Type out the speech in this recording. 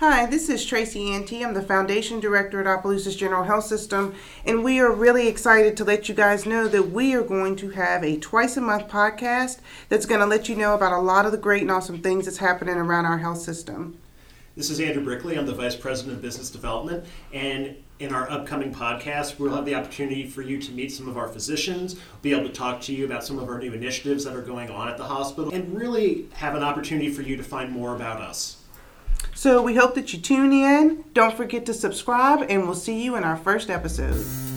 this is Tracy Ante. I'm the Foundation Director at Opelousas General Health System, and we are really excited to let you guys know that we are going to have a twice a month podcast that's going to let you know about a lot of the great and awesome things that's happening around our health system. This is Andrew Brickley. I'm the Vice President of Business Development, and in our upcoming podcast, we'll have the opportunity for you to meet some of our physicians, be able to talk to you about some of our new initiatives that are going on at the hospital, and really have an opportunity for you to find more about us. So we hope that you tune in. Don't forget to subscribe, and we'll see you in our first episode.